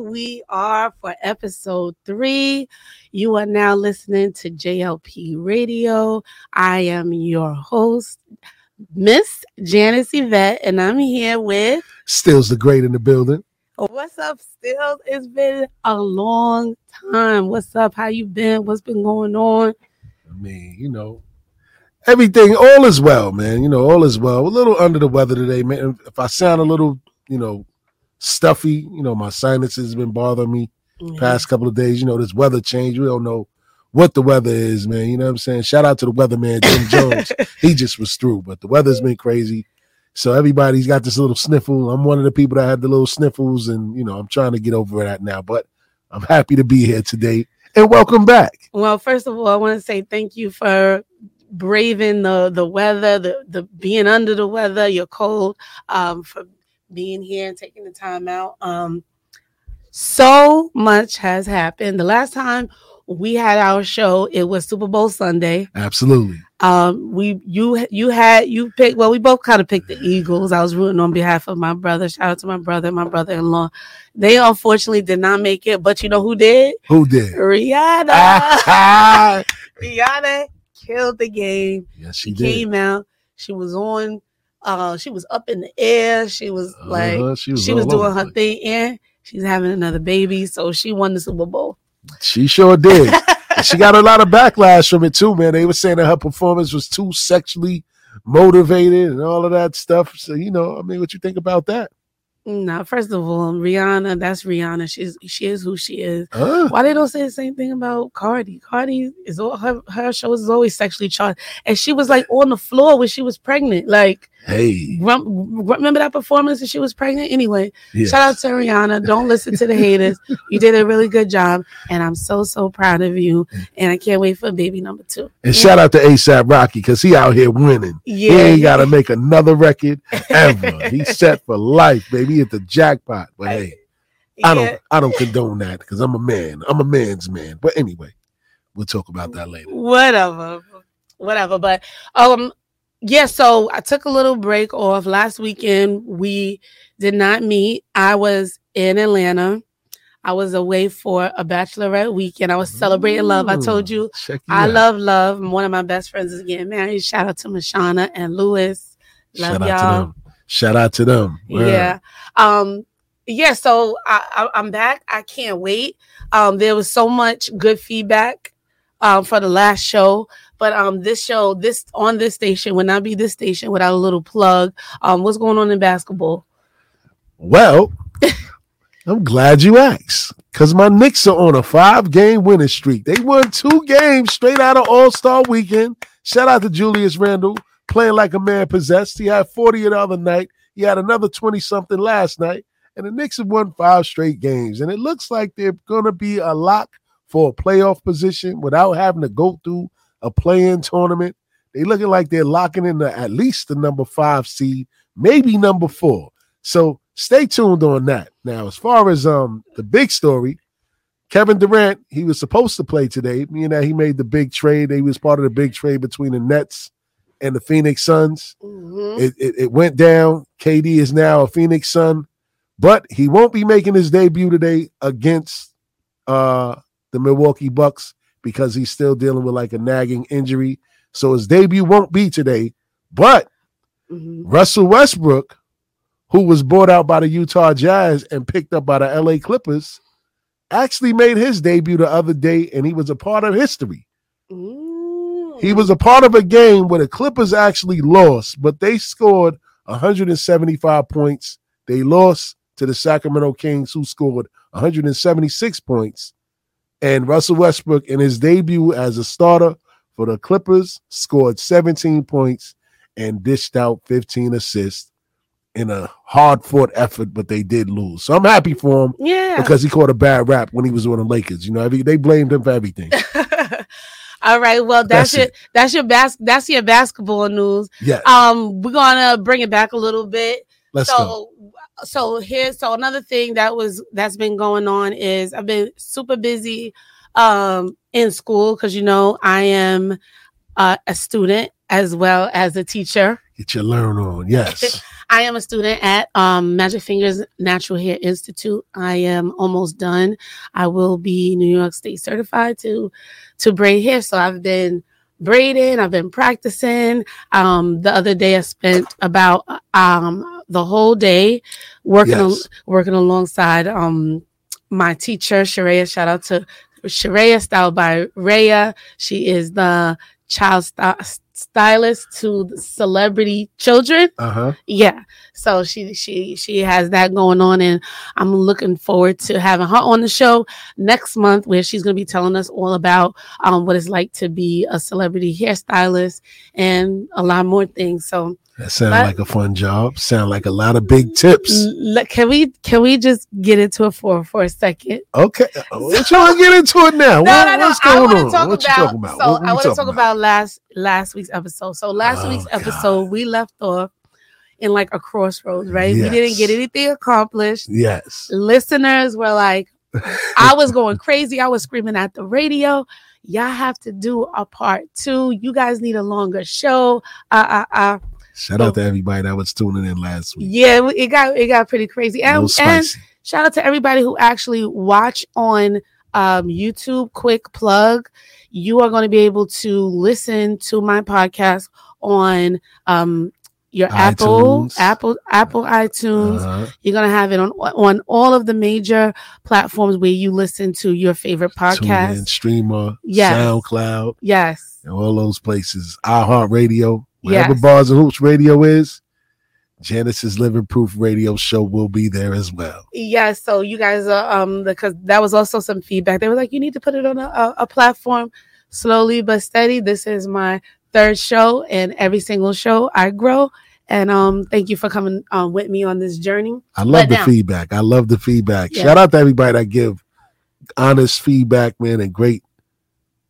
Here we are for episode three. You are now listening to JLP Radio. I am your host, Miss Janice Yvette, and I'm here with Stills the Great in the building. What's up, Stills? It's been a long time. What's up? How you been? What's been going on? I mean, you know, everything, all is well, man. You know, all is well. A little under the weather today, man. If I sound a little, you know, stuffy, you know, my sinuses has been bothering me Yeah. past couple of days. You know, this weather change. We don't know what the weather is, man. You know what I'm saying? Shout out to the weatherman, Jim Jones. he just was through, but the weather's been crazy. So everybody's got this little sniffle. I'm one of the people that had the little sniffles, and you know, I'm trying to get over that now. But I'm happy to be here today. And welcome back. Well, first of all, I want to say thank you for braving the the weather, the the being under the weather, your cold, um, for being here and taking the time out. Um, so much has happened. The last time we had our show, it was Super Bowl Sunday. Absolutely. Um, we you you had you picked well, we both kind of picked the Eagles. I was rooting on behalf of my brother. Shout out to my brother, my brother-in-law. They unfortunately did not make it, but you know who did? Who did? Rihanna. Rihanna killed the game. she She did. came out. She was on. Uh, she was up in the air. She was like Uh-huh, she was, she was doing her thing, and she's having another baby. So she won the Super Bowl. She sure did. She got a lot of backlash from it too, man. They were saying that her performance was too sexually motivated and all of that stuff. So you know, I mean, what you think about that? Now, first of all, Rihanna. That's Rihanna. She's she is who she is. Why they don't say the same thing about Cardi? Cardi is all her her shows is always sexually charged, and she was like on the floor when she was pregnant. Like Hey, remember that performance when she was pregnant? Anyway, yes. Shout out to Rihanna. Don't listen to the haters. You did a really good job, and I'm so so proud of you. And I can't wait for baby number two. and shout out to ASAP Rocky because he out here winning. Yeah, He ain't got to make another record ever. He's set for life, baby. He hit the jackpot. But hey, I don't, I don't condone that because I'm a man. I'm a man's man. But anyway, we'll talk about that later. whatever, whatever. But um, yeah. So I took a little break off last weekend. We did not meet. I was in Atlanta. I was away for a bachelorette weekend. I was celebrating love. I told you I out. love love. One of my best friends is getting married. Shout out to Mashana and Lewis. Love Shout out y'all. to them. Shout out to them. Word. Yeah. Um, yeah, so I, I, I'm back. I can't wait. Um, there was so much good feedback um, for the last show, but um, this show, this on this station would not be this station without a little plug. Um, what's going on in basketball? Well, I'm glad you asked because my Knicks are on a five game winning streak. They won two games straight out of All Star weekend. Shout out to Julius Randle playing like a man possessed. He had 40 the other night. He had another 20 something last night. And the Knicks have won five straight games. And it looks like they're going to be a lock for a playoff position without having to go through a play in tournament. They looking like they're locking in the, at least the number five seed, maybe number four. So stay tuned on that. Now, as far as um the big story, Kevin Durant, he was supposed to play today, meaning that he made the big trade. He was part of the big trade between the Nets and the Phoenix Suns. Mhm. It, it, it went down. KD is now a Phoenix Sun, but he won't be making his debut today against uh the Milwaukee Bucks because he's still dealing with like a nagging injury. So his debut won't be today. But Mhm. Russell Westbrook, who was bought out by the Utah Jazz and picked up by the LA Clippers, actually made his debut the other day and he was a part of history. He was a part of a game where the Clippers actually lost, but they scored 175 points. They lost to the Sacramento Kings, who scored 176 points. And Russell Westbrook, in his debut as a starter for the Clippers, scored 17 points and dished out 15 assists in a hard fought effort, but they did lose. So I'm happy for him yeah. because he caught a bad rap when he was on the Lakers. You know, they blamed him for everything. All right. Well, that's, That's your it. that's your bas- that's your basketball news. Yeah, Um, we're gonna bring it back a little bit. Let's go. so so here's so another thing that was that's been going on is I've been super busy um in school because you know I am uh, a student as well as a teacher. Get your learn on. Yes. I am a student at um, Magic Fingers Natural Hair Institute. I am almost done. I will be New York State certified to to braid hair. So I've been braiding. I've been practicing. Um, the other day I spent about um, the whole day working Yes. working alongside um, my teacher Sharia. Shout out to Sharia, Style by Raya. She is the child sty- stylist to the celebrity children. Uh huh. Yeah. So she she she has that going on and I'm looking forward to having her on the show next month where she's going to be telling us all about um what it's like to be a celebrity hairstylist and a lot more things. So That sounds like a fun job. Sound like a lot of big tips. can we can we just get into it for for a second? Okay. What you want to get into it now? No, What- no, no. What's I want to talk what about, about? So What I want to talk about last last week's episode. So last Oh, week's God. episode we left off in like a crossroads, right? We didn't get anything accomplished. Yes. listeners were like, I was going crazy. I was screaming at the radio. Y'all have to do a part two. You guys need a longer show. Uh, uh, uh. Shout out to everybody that was tuning in last week. Yeah, it got it got pretty crazy. And, and shout out to everybody who actually watch on um, YouTube. Quick plug: you are going to be able to listen to my podcast on um, your Apple, iTunes. Apple, Apple iTunes. Uh-huh. You're gonna have it on on all of the major platforms where you listen to your favorite podcast. Streamer, Yes. SoundCloud, Yes, and all those places. iHeartRadio, wherever Yes. Bars and Hoops Radio is, Janice's Living Proof Radio Show will be there as well. yes. So you guys are um because that was also some feedback. They were like, you need to put it on a, a, a platform slowly but steady. This is my third show, and every single show I grow. And um, thank you for coming um, with me on this journey. I love But the now- feedback. I love the feedback. Yeah. Shout out to everybody that give honest feedback, man, and great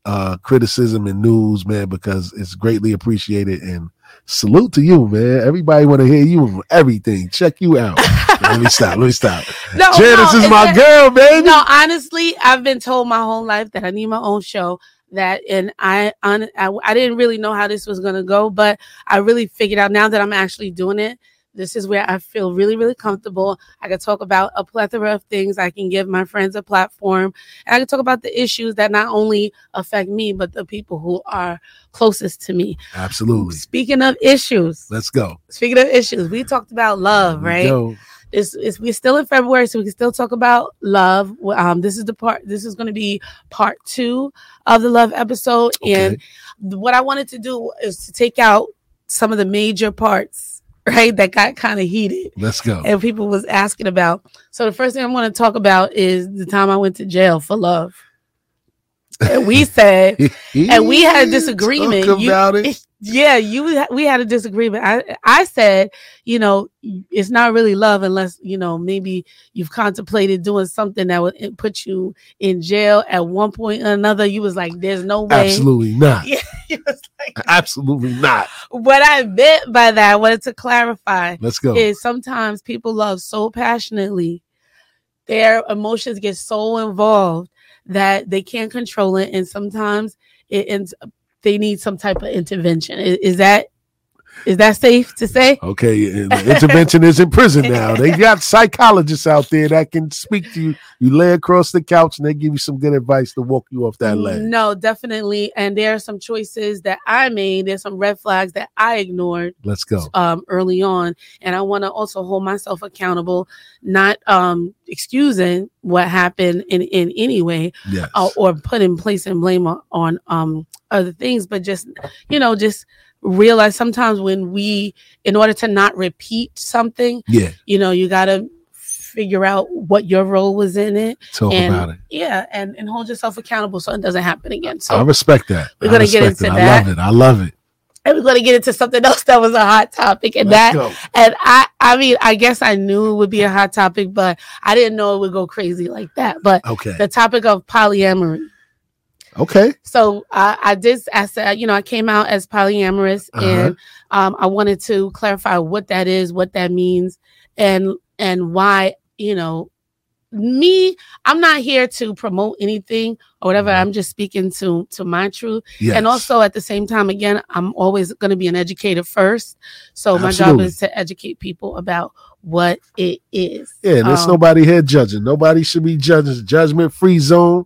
uh criticism and news, man, because it's greatly appreciated. And salute to you, man. Everybody want to hear you on everything. Check you out. let me stop. Let me stop. No, Janice no, is my that- girl, baby. No, honestly, I've been told my whole life that I need my own show. That and I, on, I, I didn't really know how this was gonna go, but I really figured out now that I'm actually doing it. This is where I feel really, really comfortable. I can talk about a plethora of things. I can give my friends a platform, and I can talk about the issues that not only affect me but the people who are closest to me. Absolutely. Speaking of issues, Let's go. speaking of issues, we talked about love, right? go. it's, it's we're still in February, so we can still talk about love. Um, this is the part. This is going to be part two of the love episode, okay. and what I wanted to do is to take out some of the major parts, right, that got kind of heated, Let's go. and people was asking about. So the first thing I want to talk about is the time I went to jail for love. And we said and we had a disagreement. Talk You- about it. yeah, you we had a disagreement. I I said, you know, it's not really love unless you know maybe you've contemplated doing something that would eh, put you in jail at one point or another. You was like, "There's no way." Absolutely not. Yeah, you was like, Absolutely not. what I meant by that, I wanted to clarify, Let's go. is sometimes people love so passionately, their emotions get so involved that they can't control it, and sometimes it ends. They need some type of intervention. Is, is that is that safe to say? Okay, the intervention is in prison now. They got psychologists out there that can speak to you. You lay across the couch and they give you some good advice to walk you off that ledge. No, definitely. And there are some choices that I made. There's some red flags that I ignored Let's go. um, early on, and I want to also hold myself accountable, not um, excusing what happened in in any way, Yes. uh, or putting place and blame on, on um, other things, but just you know, just realize sometimes when we, in order to not repeat something, yeah. you know, you got to figure out what your role was in it Talk and about it. yeah and and hold yourself accountable so it doesn't happen again so I respect that. we're gonna get into it. that. I love it. I love it. and we're going to get into something else that was a hot topic and Let's that go. and i i mean i guess i knew it would be a hot topic but i didn't know it would go crazy like that but Okay. the topic of polyamory Okay. so I, I did i said you know i came out as polyamorous Uh-huh. and um, i wanted to clarify what that is what that means and and why you know me, I'm not here to promote anything or whatever. Mhm. I'm just speaking to to my truth. Yes. And also at the same time, again, I'm always going to be an educator first. So my job is to educate people about what it is. Yeah, there's Um, nobody here judging. Nobody should be judging. Judgment free zone.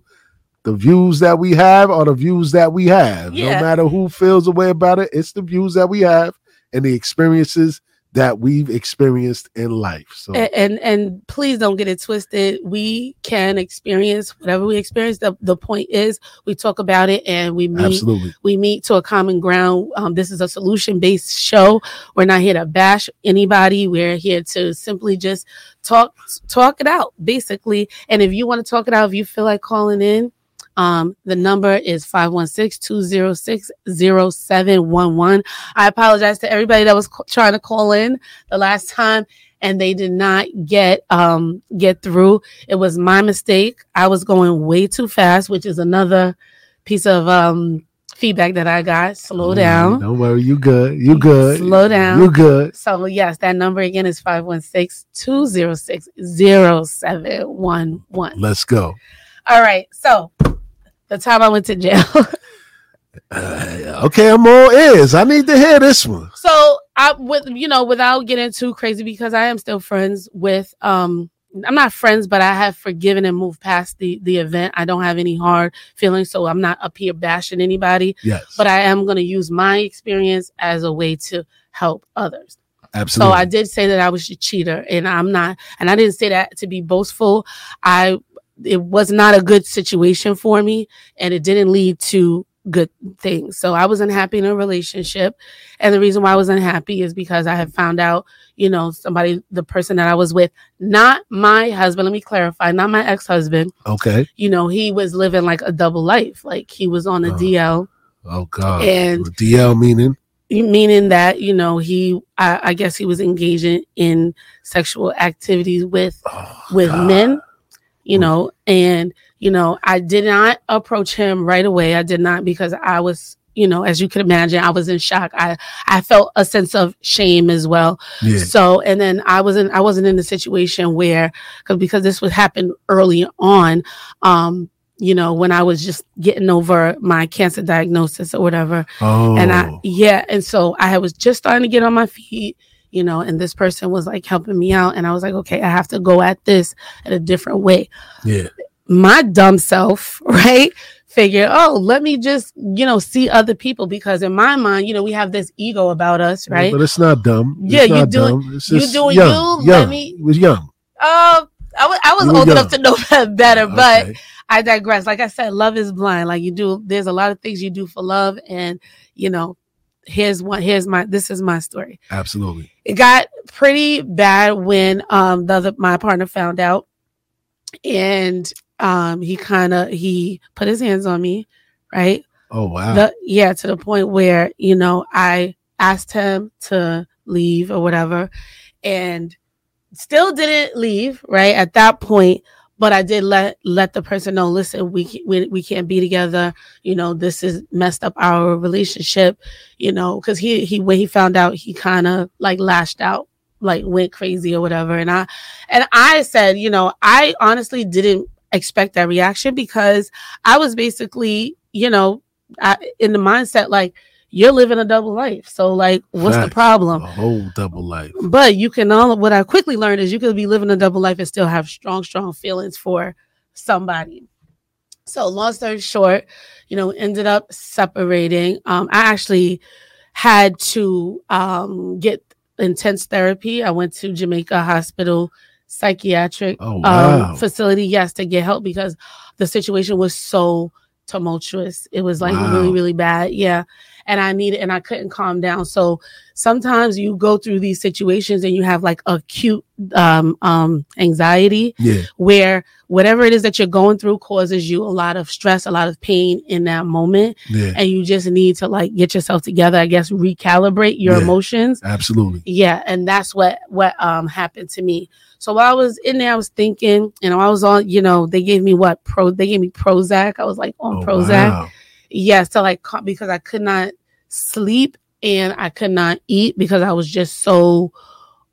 The views that we have are the views that we have. Yeah. No matter who feels a way about it, it's the views that we have and the experiences that we've experienced in life. So A- and and please don't get it twisted we can experience whatever we experience the, the point is we talk about it and we meet absolutely. we meet to a common ground um, this is a solution based show we're not here to bash anybody we're here to simply just talk talk it out basically and if you want to talk it out if you feel like calling in um, the number is 516-206-0711. I apologize to everybody that was c- trying to call in the last time and they did not get um get through. It was my mistake. I was going way too fast, which is another piece of um feedback that I got. Slow down. Don't worry, you good. You good. Slow down. You good. So yes, that number again is 516-206-0711. Let's go. All right. So the time I went to jail. Uh, okay, I'm all ears. I need to hear this one. so I with you know, without getting too crazy because I am still friends with um I'm not friends, but I have forgiven and moved past the the event. I don't have any hard feelings, so I'm not up here bashing anybody. Yes. But I am going to use my experience as a way to help others. absolutely. So I did say that I was a cheater, and I'm not, and I didn't say that to be boastful. I it was not a good situation for me, and it didn't lead to good things. So I was unhappy in a relationship, and the reason why I was unhappy is because I had found out, you know, somebody, the person that I was with, not my husband. Let me clarify, not my ex husband. okay. You know, he was living like a double life, like he was on a Oh. DL Oh God. And- DL meaning meaning that you know he I, I guess he was engaging in sexual activities with oh, with God. men you know and you know i did not approach him right away i did not because i was you know as you can imagine i was in shock i i felt a sense of shame as well Yeah. so and then i wasn't i wasn't in a situation where because because this would happen early on um you know when i was just getting over my cancer diagnosis or whatever Oh. and I yeah, and so I was just starting to get on my feet, you know, and this person was like helping me out, and I was like, okay, I have to go at this in a different way. yeah. My dumb self, right? Figure, oh, let me just, you know, see other people because in my mind, you know, we have this ego about us, right? But it's not dumb. It's Yeah, you not doing- dumb. It's you just doing young, you, let me- It was young. Uh, I was I was old young. enough to know that better, but I digress. Like I said, love is blind. Like you do, there's a lot of things you do for love, and you know, here's one. Here's my. This is my story. absolutely. It got pretty bad when um the other my partner found out, and um he kind of he put his hands on me, right? Oh wow. The, yeah, to the point where you know I asked him to leave or whatever, and still didn't leave. Right at that point, but I did let let the person know. Listen, we we we can't be together. You know, this is messed up our relationship. You know, because he he when he found out, he kind of like lashed out, like went crazy or whatever. And I and I said, you know, I honestly didn't expect that reaction because I was basically, you know, I, in the mindset like you're living a double life. So like, what's the problem? a whole double life. But you can all what I quickly learned is you could be living a double life and still have strong, strong feelings for somebody. So long story short, you know, ended up separating. Um, I actually had to um get intense therapy. I went to Jamaica Hospital psychiatric Oh wow. um, facility, yes, to get help because the situation was so tumultuous. It was like Wow. really, really bad. Yeah. And I needed, and I couldn't calm down. So sometimes you go through these situations and you have like acute um, um, anxiety yeah. where whatever it is that you're going through causes you a lot of stress, a lot of pain in that moment. Yeah. And you just need to like get yourself together, I guess, recalibrate your Yeah. emotions Absolutely. yeah and that's what what um happened to me so while i was in there i was thinking you know i was on you know they gave me what pro they gave me prozac i was like on Oh, prozac wow. Yeah so like because i could not sleep and i could not eat because i was just so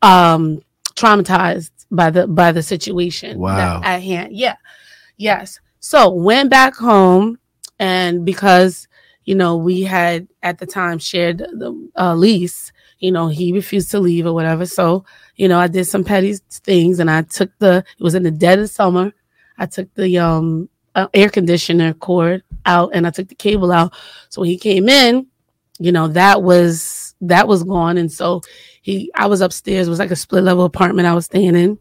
um traumatized by the by the situation Wow. that- at hand. Yeah. Yes. So went back home and because you know we had at the time shared the uh, lease, you know, he refused to leave or whatever. So, you know, I did some petty things and I took the it was in the dead of summer. I took the um uh, air conditioner cord out and I took the cable out. So when he came in, you know, that was that was gone. And so he I was upstairs, it was like a split level apartment I was staying in.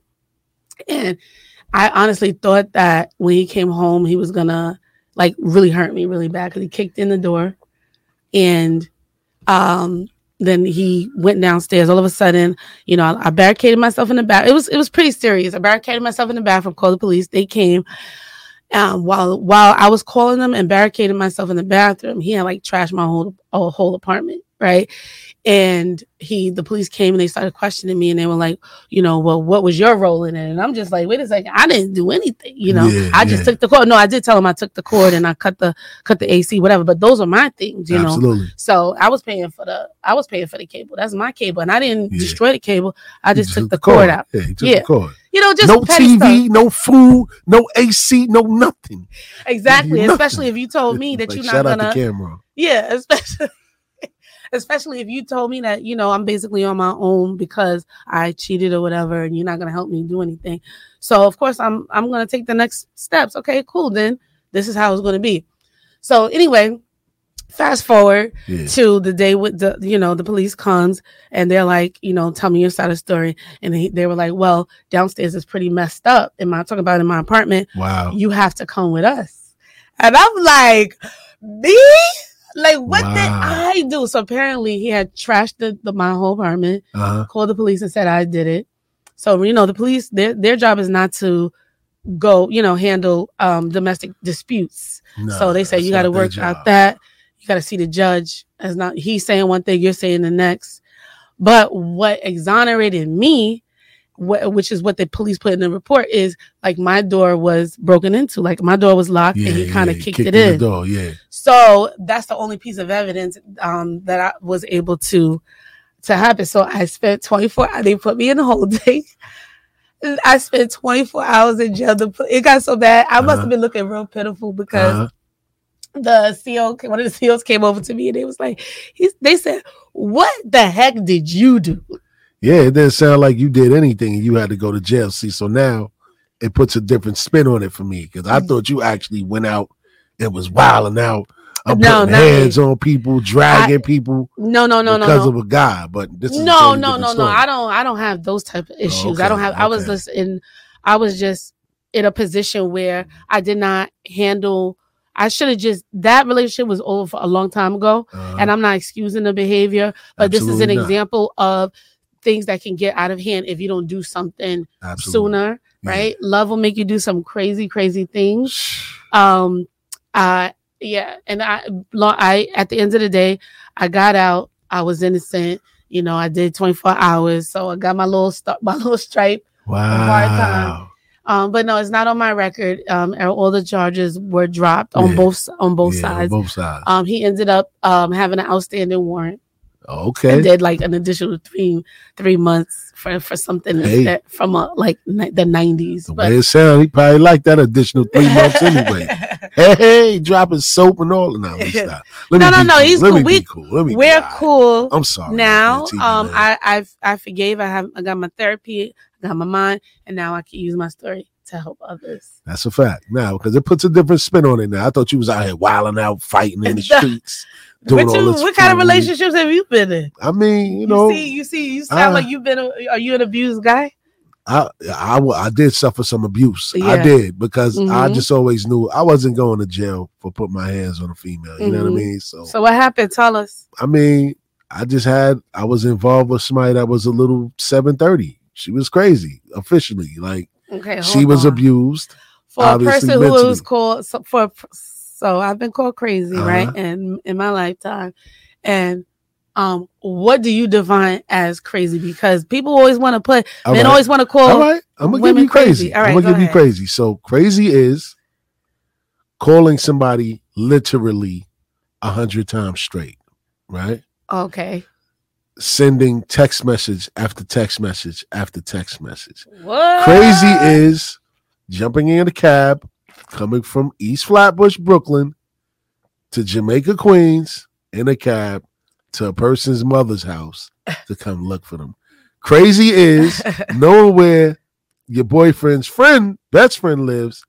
And I honestly thought that when he came home, he was gonna like really hurt me really bad because he kicked in the door. And um then he went downstairs. All of a sudden you know I, I barricaded myself in the bath it was it was pretty serious. I barricaded myself in the bathroom called the police. They came um while while i was calling them and barricading myself in the bathroom he had like trashed my whole whole, apartment right and he the police came and they started questioning me and they were like you know well what was your role in it and i'm just like wait a second i didn't do anything you know Yeah, i just yeah. took the cord no i did tell him i took the cord and i cut the cut the ac whatever but those are my things you know Absolutely. so I was paying for the I was paying for the cable. That's my cable, and I didn't Yeah. destroy the cable. I just took the cord out. Yeah, you took Yeah. the cord. You know, just no TV, stuff. no food, no AC, no nothing. Exactly. nothing. Especially if you told me that Like, you're not gonna. camera. Yeah, especially. Especially if you told me that you know I'm basically on my own because I cheated or whatever, and you're not gonna help me do anything. So of course I'm I'm gonna take the next steps. Okay, cool. Then this is how it's gonna be. So anyway, fast forward Yeah. to the day with the you know the police comes and they're like you know tell me your side of the story. And they, they were like well downstairs is pretty messed up. In my talking about in my apartment? Wow. you have to come with us. And i'm like me? Like what did i do? So apparently he had trashed the, the my whole apartment Uh-huh. called the police and said i did it. So you know the police their their job is not to go you know handle um domestic disputes. Nah, so they say you got to work out that. Got to see the judge as not he's saying one thing, you're saying the next. But what exonerated me, wh- which is what the police put in the report, is like my door was broken into. Like my door was locked, Yeah, and he kind of yeah, kicked, kicked it the in. door, yeah. So that's the only piece of evidence um, that I was able to to happen. So I spent 24. They put me in the holding. I spent 24 hours in jail. The- It got so bad. I must Uh-huh. have been looking real pitiful because Uh-huh. The CO, one of the COs came over to me and they was like, he's, they said, "What the heck did you do?" Yeah, it didn't sound like you did anything and you had to go to jail. See, so now it puts a different spin on it for me because I mm-hmm. thought you actually went out and was wilding out. I'm No, putting not me. on people, dragging people No, no, no, no, because no. of a guy. But this is a no, no, different no, no. I don't. I don't have those type of issues. I okay, don't have. I was just in. I was just in a position where I did not handle. I should have just. That relationship was over for a long time ago, Uh, and I'm not excusing the behavior, but this is an not. example of things that can get out of hand if you don't do something absolutely. sooner. Yeah. Right? Love will make you do some crazy, crazy things. um uh yeah and i i at the end of the day i got out i was innocent you know i did 24 hours so i got my little st- my little stripe. Wow. Um but no it's not on my record um all the charges were dropped on Yeah. both on both Yeah, on sides both sides. um he ended up um having an outstanding warrant okay. and did like an additional three three months for for something Hey. that from uh, like ni- the 90s the but way it sounds, he probably liked that additional three months anyway. Hey, hey, dropping soap and all. No, let me stop. Let No, me no, no, Cool. he's Let cool. me We- be cool. Let me we're cool I'm sorry. now um man. i i've i forgave i have i got my therapy i got my mind and now i can use my story to help others That's a fact. Now, because it puts a different spin on it now. I thought you was out here wilding out, fighting in the streets, doing what, all this. what kind of relationships have you been in I mean, you you, know, see you see you sound uh, like you've been a, are you an abused guy I, I I did suffer some abuse. I did because I Mhm. just always knew I wasn't going to jail for putting my hands on a female. You know what I Mhm. mean? So, so what happened tell us I mean, I just had I was involved with somebody that was a little seven thirty. She was crazy officially. Like okay she was on. abused. for a person who was mentally. called so, for so i've been called crazy Uh-huh. right and in my lifetime and um what do you define as crazy because people always want to put All men right. always want to call All right, I'm gonna give you crazy. crazy. All right, I'm gonna go give you crazy. So crazy is calling somebody literally a hundred times straight, right? okay sending text message after text message after text message. What? Crazy is jumping in a cab coming from East Flatbush, Brooklyn to Jamaica, Queens in a cab to a person's mother's house to come look for them. Crazy is knowing where your boyfriend's friend, best friend lives,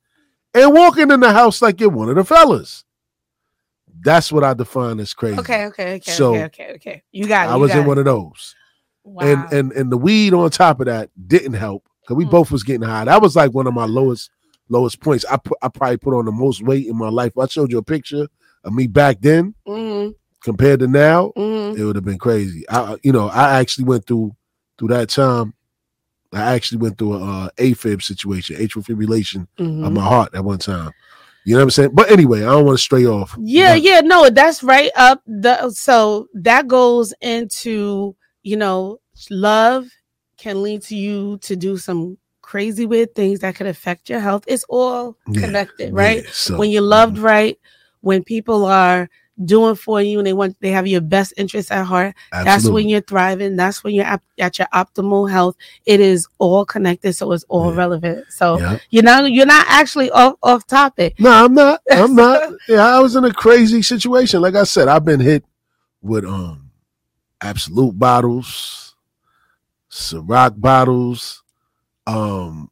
and walking in the house like you're one of the fellas. That's what I define as crazy. okay, okay, okay, So, okay, okay, okay. You got it. I was in it. one of those. Wow. And and and the weed on top of that didn't help because we Mm. both was getting high. That was like one of my lowest lowest points. I put I probably put on the most weight in my life. I showed you a picture of me back then Mhm, compared to now. mhm. It would have been crazy. I you know I actually went through through that time. I actually went through a uh, AFib situation, atrial fibrillation of Mhm. my heart at one time. You know what I'm saying? But anyway, I don't want to stray off. Yeah, But- yeah, no, that's right up the so that goes into, you know, love can lead to you to do some crazy weird things that could affect your health. It's all Yeah, connected, right? yeah, so- when you're loved right, when people are doing for you and they want they have your best interests at heart, that's when you're thriving. That's when you're at, at your optimal health. It is all connected, so it's all Yeah. relevant. So Yeah. you know you're not actually off off topic. No, I'm not. I'm not. Yeah, I was in a crazy situation. Like I said, I've been hit with um absolute bottles, Ciroc bottles, um,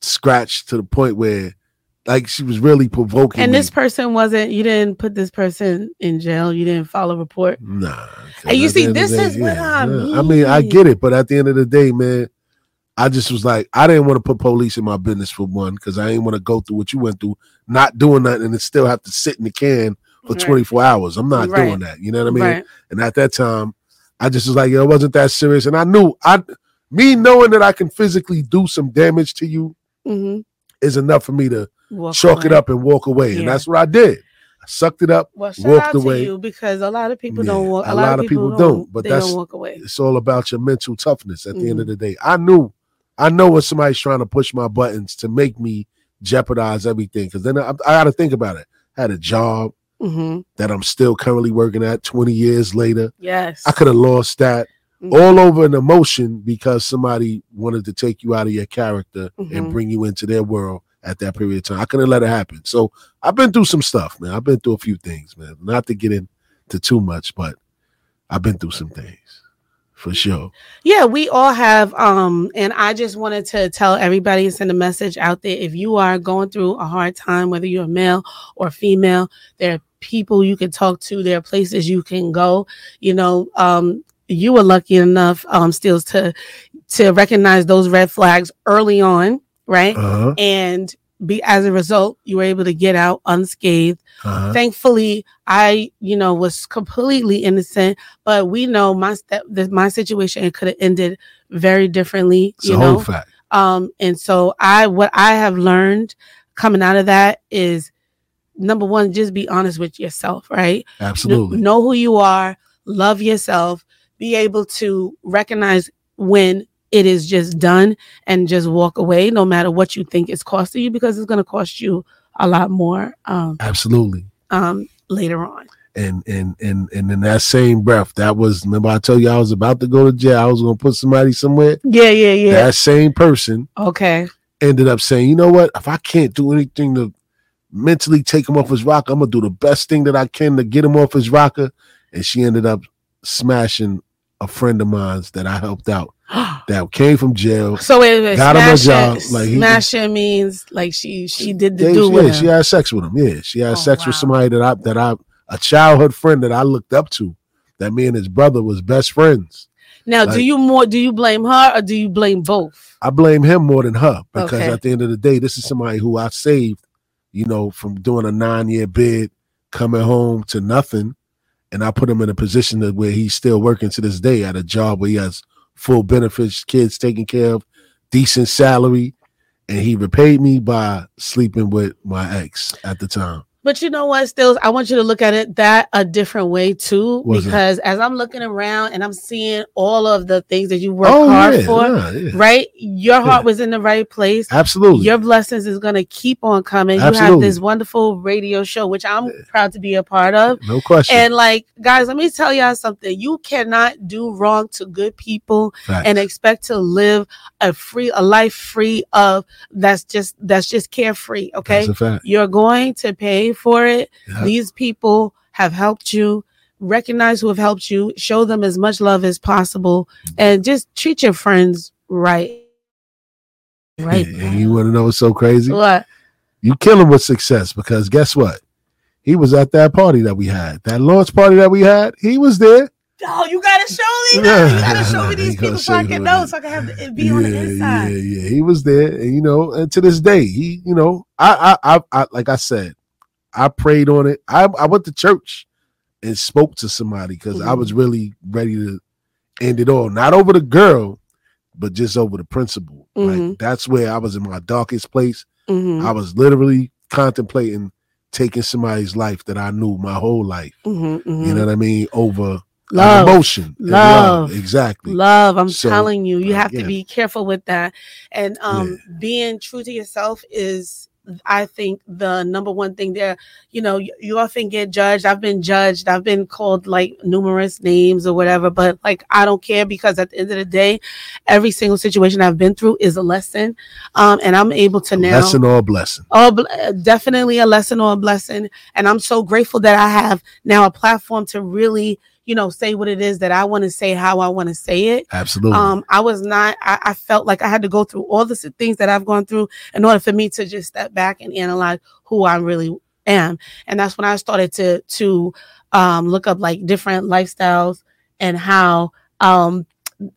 scratched to the point where like she was really provoking And me. this person wasn't. You didn't put this person in jail. You didn't file a report. Nah. And you see, this day, is what I I mean, I mean. get it, but at the end of the day, man, I just was like, I didn't want to put police in my business for one, because I didn't want to go through what you went through, not doing nothing, and still have to sit in the can for Right. 24 hours. I'm not Right. doing that. You know what I mean? Right. And at that time, I just was like, yo, it wasn't that serious. And I knew I me knowing that I can physically do some damage to you Mm-hmm. is enough for me to Walk chalk it up and walk away. And that's what I did. I sucked it up. Well, walked away. because a lot of people Yeah, don't walk. a lot of people don't, but they that's- don't walk away. It's all about your mental toughness at the end Mhm. of the day. I knew, I know when somebody's trying to push my buttons to make me jeopardize everything. Cause then I, I got to think about it. I had a job Mm-hmm. that I'm still currently working at 20 years later. Yes. I could have lost that Mhm. all over an emotion because somebody wanted to take you out of your character and Mhm. bring you into their world at that period of time. I couldn't let it happen. So I've been through some stuff, man. I've been through a few things, man. Not to get into too much, but I've been through some things for sure. Yeah, we all have. Um, and I just wanted to tell everybody and send a message out there. If you are going through a hard time, whether you're male or female, there are people you can talk to. There are places you can go. You know, um, you were lucky enough, um, Steels, to to recognize those red flags early on, right? Uh-huh. And be as a result, you were able to get out unscathed. Uh-huh. thankfully i you know was completely innocent but we know my step that my situation could have ended very differently It's you know fact. um and so i what i have learned coming out of that is number one just be honest with yourself right Absolutely. know who you are love yourself be able to recognize when it is just done and just walk away no matter what you think it's costing you because it's going to cost you a lot more um, Absolutely. um, later on And and and and in that same breath, that was remember I told you I was about to go to jail. I was gonna put somebody somewhere. yeah yeah yeah That same person okay ended up saying, you know what? If I can't do anything to mentally take him off his rocker, I'm gonna do the best thing that I can to get him off his rocker. And she ended up smashing a friend of mine's that I helped out that came from jail. so wait, wait, Got him a job, like, he- smashing means like she she did the Yeah, do yeah, she had sex with him. Yeah, she had Oh, sex with somebody that I that I a childhood friend that I looked up to. That me and his brother was best friends. now do you more do you blame her or do you blame both I blame him more than her because Okay. at the end of the day, this is somebody who I saved, you know, from doing a nine year bid, coming home to nothing. And I put him in a position that where he's still working to this day at a job where he has full benefits, kids taken care of, decent salary. And he repaid me by sleeping with my ex at the time. But you know what? Still, I want you to look at it that a different way too, that? because as I'm looking around and I'm seeing all of the things that you work Oh, hard yeah, for, yeah, yeah. right? Your heart was in the right place. Absolutely. Your blessings is going to keep on coming. You have this wonderful radio show, which I'm proud to be a part of. no question. And like, guys, let me tell y'all something. You cannot do wrong to good people Facts. and expect to live a free, a life free of that's just that's just carefree. Okay, That's a fact. you're going to pay for it. Yeah. These people have helped you. Recognize who have helped you. Show them as much love as possible, and just treat your friends right. Right. And- you want to know what's so crazy? What? You kill him with success because guess what? He was at that party that we had, that launch party that we had. He was there. Oh, you gotta show me. now. You gotta show me these people so I can know, so I can have it be on the inside. Yeah, yeah, he was there, and you know, and to this day, he, you know, I, I, I, I like I said, I prayed on it. I, I went to church and spoke to somebody because I Mm-hmm. was really ready to end it all, not over the girl, but just over the principle. Like Mhm. that's where I was in my darkest place. Mhm, I was literally contemplating taking somebody's life that I knew my whole life. mhm, mhm. You know what I mean? Over Love, emotion, and Love. exactly. love. I'm So, telling you, you have to be careful with that. And um, being true to yourself is, I think, the number one thing there. You know, you, you often get judged. I've been judged. I've been called like numerous names or whatever, but like I don't care because at the end of the day, every single situation I've been through is a lesson. Um, and I'm able to now. Lesson or blessing. Oh, bl- definitely a lesson or a blessing. And I'm so grateful that I have now a platform to really, you know, say what it is that I want to say, how I want to say it. Absolutely. Um, I was not, I, I felt like I had to go through all the things that I've gone through in order for me to just step back and analyze who I really am. And that's when I started to, to, um, look up like different lifestyles and how, um,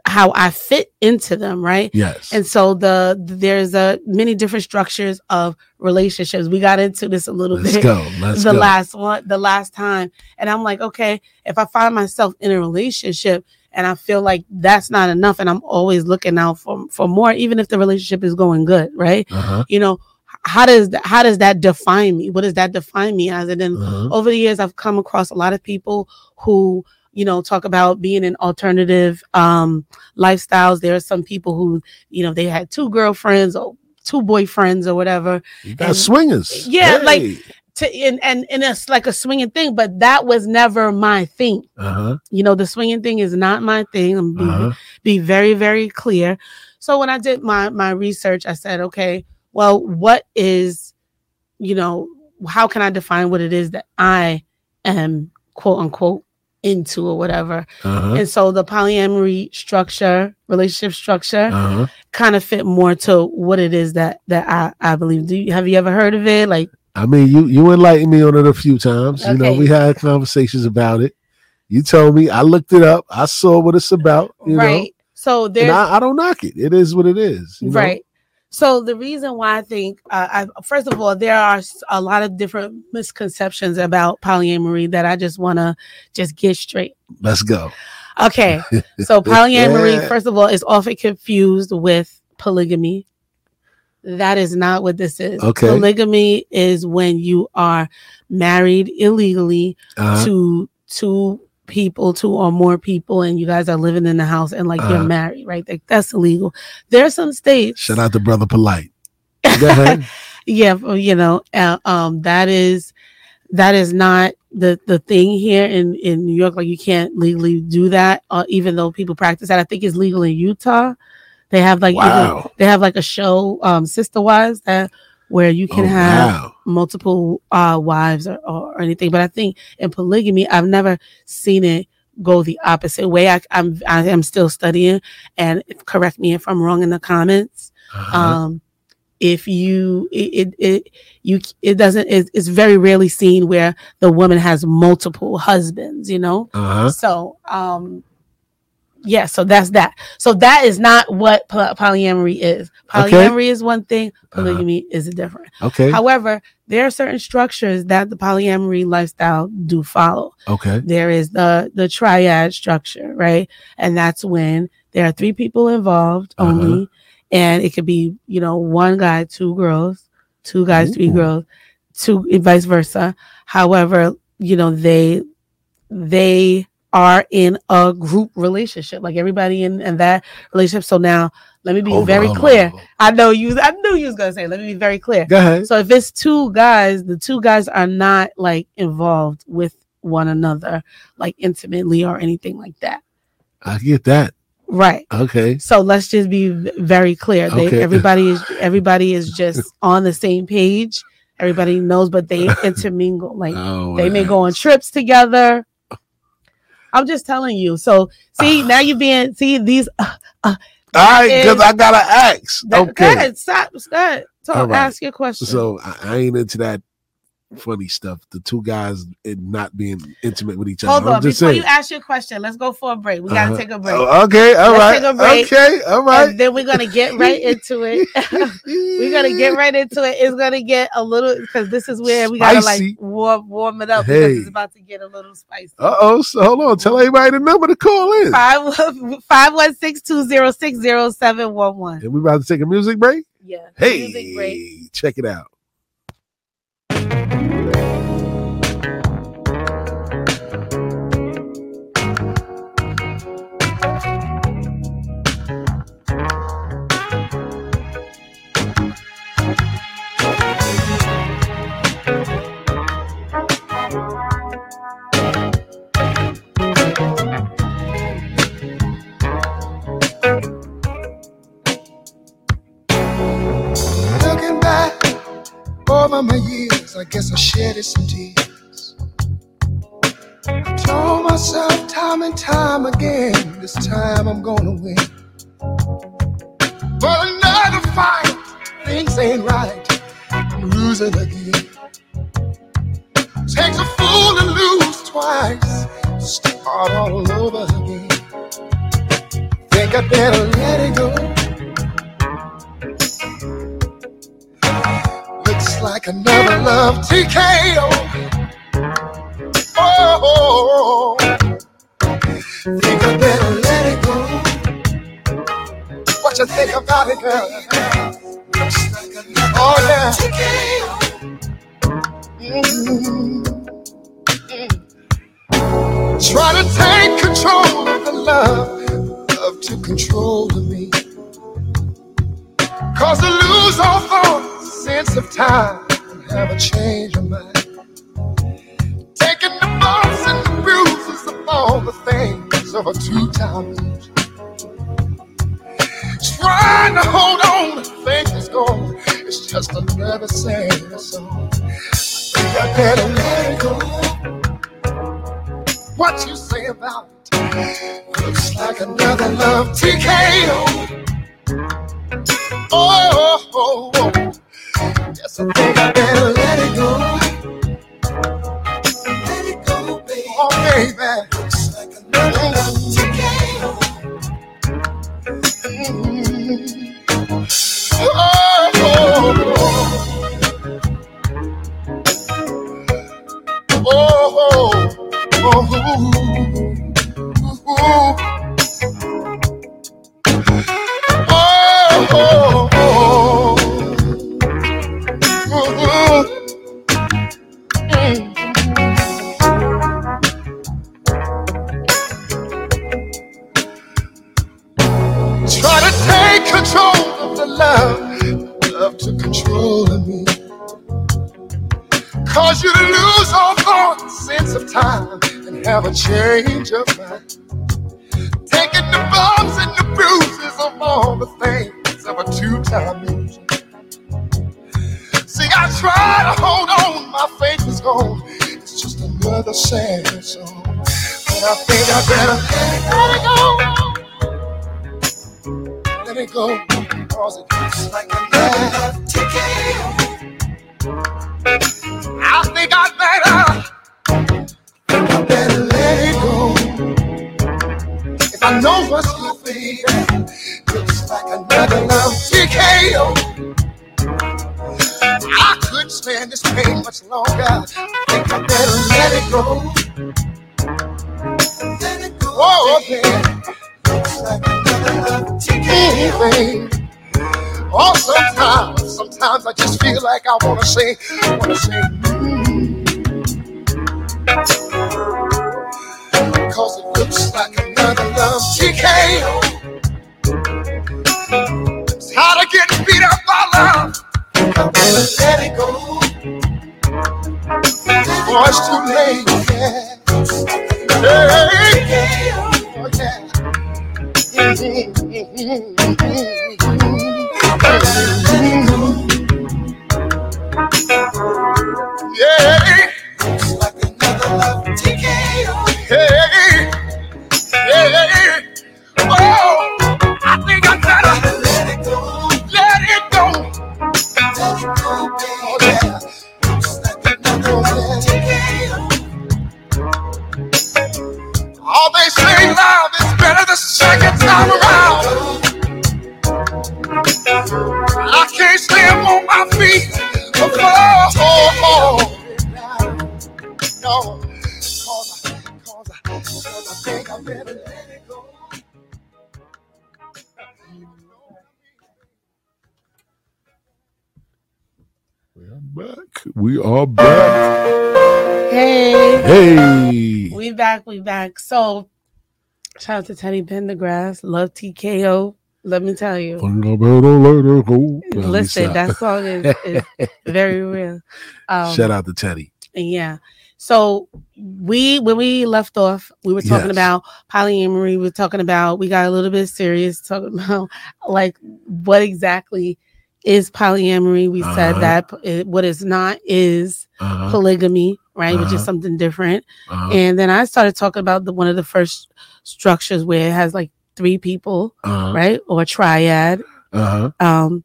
how I fit into them, right? yes. And so the there's a many different structures of relationships. We got into this a little Let's bit go. Let's the go. last one, the last time. And I'm like, okay, if I find myself in a relationship and I feel like that's not enough and I'm always looking out for for more, even if the relationship is going good, right? uh-huh. You know, how does that how does that define me? What does that define me as? And then Uh-huh. over the years I've come across a lot of people who you know talk about being in alternative um lifestyles there are some people who you know they had two girlfriends or two boyfriends or whatever You got and- swingers. Yeah, like- Hey. to and and, and it's like a swinging thing but that was never my thing uh-huh. you know the swinging thing is not my thing i'm be, Uh-huh. be very very clear so when i did my my research i said okay well what is you know how can i define what it is that i am quote unquote into or whatever Uh-huh. and so the polyamory structure relationship structure Uh-huh. kind of fit more to what it is that that i i believe do you have you ever heard of it like I mean, you you enlightened me on it a few times. You know, we had conversations about it. You told me, I looked it up, I saw what it's about. You right so know, there's and I, I don't knock it. It is what it is. you know? So the reason why I think, uh, I, first of all, there are a lot of different misconceptions about polyamory that I just want to just get straight. Let's go. Okay. So polyamory, Yeah. first of all, is often confused with polygamy. That is not what this is. Okay. Polygamy is when you are married illegally Uh-huh. to two people, two or more people, and you guys are living in the house and like Uh-huh. you're married, right? Like, that's illegal. There are some states. Shout out to Brother Polite. Yeah you know uh, um that is that is not the the thing here in in new york like you can't legally do that uh, even though people practice that i think it's legal in utah they have like even- wow. they have like a show um sister wives that where you can Oh, have wow. multiple uh wives or, or anything but i think in polygamy i've never seen it go the opposite way I, i'm i am still studying and correct me if i'm wrong in the comments Uh-huh. um if you it it, it you it doesn't it, it's very rarely seen where the woman has multiple husbands you know uh-huh. so um yeah so that's that so that is not what po- polyamory is Okay. polyamory is one thing polygamy is a different Okay. however there are certain structures that the polyamory lifestyle do follow okay. there is the the triad structure right and that's when there are three people involved Uh-huh. only and it could be you know one guy two girls two guys three Ooh. girls to vice versa. However, you know, they they are in a group relationship, like everybody in, in that relationship. So now let me be Hold very on, clear. I know you I knew you was gonna say, let me be very clear. Go ahead. So if it's two guys, the two guys are not like involved with one another, like intimately or anything like that. I get that. Right. Okay. So let's just be very clear. They, Okay. Everybody is everybody is just on the same page. Everybody knows, but they intermingle. Like Oh, they may go on trips together. I'm just telling you. So see, now you're being see these. Uh, All right, because I gotta ask. Go Okay. ahead, stop. Go ahead. Talk, right. Ask your question. So I, I ain't into that funny stuff. The two guys and not being intimate with each other. Hold I'm on. just Before saying. you ask your question, let's go for a break. We gotta Uh-huh. take a break. Oh, okay. All right. take a break. Okay. All right. And then we're gonna get right into it. we're gonna get right into it. It's gonna get a little because this is where we gotta Spicy. like warm warm it up Hey. because it's about to get a little spicy. Uh oh. So hold on. Tell everybody the number to call in. Five five one six two zero six zero seven one one. And we about to take a music break. Yeah. Hey, Music break. check it out. Over my years, I guess I shedded some tears. I told myself time and time again, this time I'm gonna win. But another fight, things ain't right. I'm losing again. Takes a fool to lose twice, start all over again. Think I better let it go. Like another love TKO. Oh, think I better let it go. What you think about it, girl? Looks like another oh, yeah. TKO. Mm. Try to take control of the love, love to control me. Cause I lose all thought, sense of time, and have a change of mind. Taking the bumps and the bruises of all the things of a two-time. Trying to hold on, think it's gone. It's just another sad song. I think I better let it go. What you say about it? Looks like another love TKO. Oh, oh, oh. Yes, I think I better let it go. Let it go, baby. Oh, baby. Looks like another. Mm. Oh, oh, oh. Oh, oh, oh. Oh, oh, oh. Love, love to control of me. Cause you to lose all thought, sense of time, and have a change of mind. Taking the bumps and the bruises of all the things of a two-time loser. See, I try to hold on, my faith is gone. It's just another sad song. But I think I better let it go. Let it go. Cause it looks like another TKO. I think I better, I better let it go. If I know what's good, baby, looks like another love TKO. I couldn't stand this pain much longer. I think I better let it go. Let it go. Oh, baby. Looks like another love TKO. baby. Oh, sometimes, sometimes I just feel like I wanna sing, wanna sing. mm. Cause it looks like another love TKO. Tired of getting beat up by love. I better let it go. Boy, it's too late. Yeah. Hey. Oh. Yeah. Oh, they say love is better the second my feet. Oh, oh, oh. No, cause I, cause I, cause I think I better let it go. We are back. We are back. Hey, Hey. we back, we back. So, shout out to Teddy Pendergrass. Love TKO. Let me tell you. Think I better let her go. Listen, that song is, is very real. Um, Shout out to Teddy. Yeah. So we when we left off, we were talking Yes. about polyamory. We were talking about we got a little bit serious talking about like what exactly is polyamory. We Uh-huh. said that it, what is not is Uh-huh. polygamy, right? Which is Uh-huh. something different. Uh-huh. And then I started talking about the one of the first structures where it has like three people, Uh-huh. right? Or a triad. Uh-huh. Um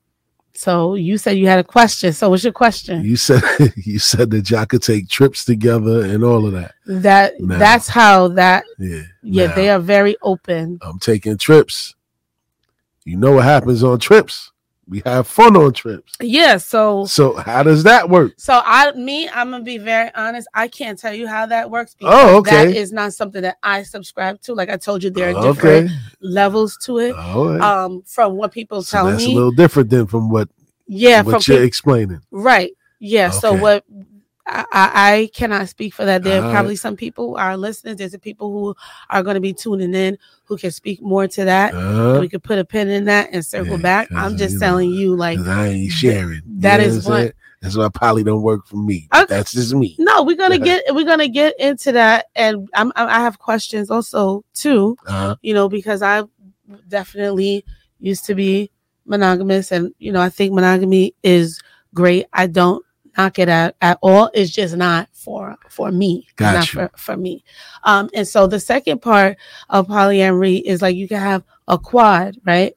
so you said you had a question. So what's your question? You said you said that y'all could take trips together and all of that. That No. that's how that Yeah. yeah, Now, they are very open. I'm taking trips. You know what happens on trips? We have fun on trips. Yeah, so So how does that work? so I me, I'm gonna be very honest. I can't tell you how that works because Oh, okay. that is not something that I subscribe to. Like I told you, there are okay. different levels to it. Right. Um, from what people so tell that's me. a little different than from what yeah, from what you're peop- explaining. right. Yeah. So what I, I cannot speak for that. There are All probably some people are listening. There's people who are going to be tuning in who can speak more to that. Uh, we could put a pin in that and circle Yeah, back. I'm just you telling you, like, I ain't sharing. that know what That's why poly don't work for me. Okay. That's just me. No, we're gonna get we're gonna get into that, and I'm I I have questions also too. Uh-huh. You know, because I definitely used to be monogamous, and you know, I think monogamy is great. I don't knock it at at all. It's just not for for me, It's Got not for for me. Um, and so the second part of polyamory is like you can have a quad, right?